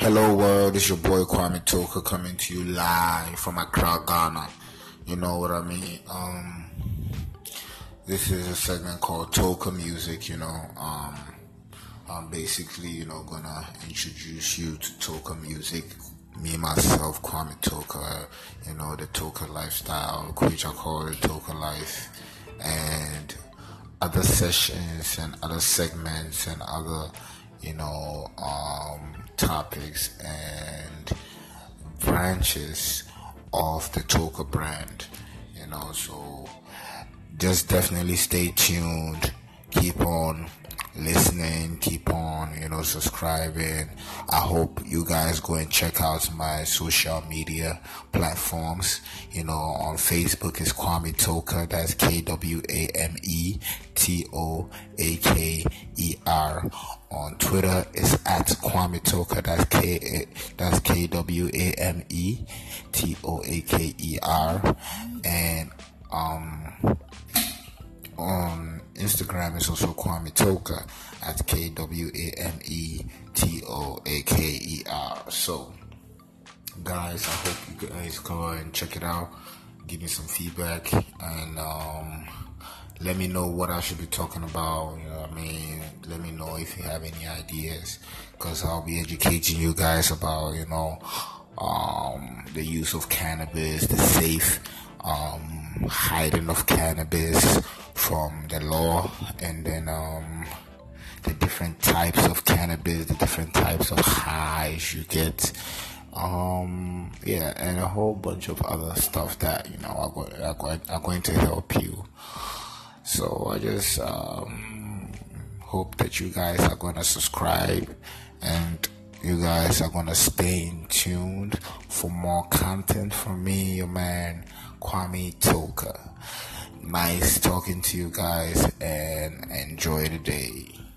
Hello world, it's your boy Kwame Toaker coming to you live from Accra, Ghana. You know what I mean? Um, this is a segment called Toaker Music, you know. Um, I'm basically, you know, gonna introduce you to Toaker Music. Me, myself, Kwame Toaker, you know, the Toaker lifestyle, which I call the Toaker life, and other sessions and other segments and other, you know, um, topics and branches of the Toaker brand, you know, so just definitely stay tuned, keep on listening, keep on, you know, subscribing. I hope you guys go and check out my social media platforms. You know, on Facebook is Kwame that's K W A M E T O A K E R. On Twitter is at Kwame that's K that's K W A M E T O A K E R. And um on Instagram is also Kwame Toaker at K W A M E T O A K E R. So, guys, I hope you guys go and check it out. Give me some feedback and um, let me know what I should be talking about. You know what I mean? Let me know if you have any ideas because I'll be educating you guys about, you know, um, the use of cannabis, the safe um, hiding of cannabis from the law, and then um, the different types of cannabis, the different types of highs you get. Um, yeah, and a whole bunch of other stuff that you know are, go- are, going, are going to help you. So I just um, hope that you guys are going to subscribe and guys are to stay in tuned for more content from me, your man Kwame Toaker. Nice talking to you guys and enjoy the day.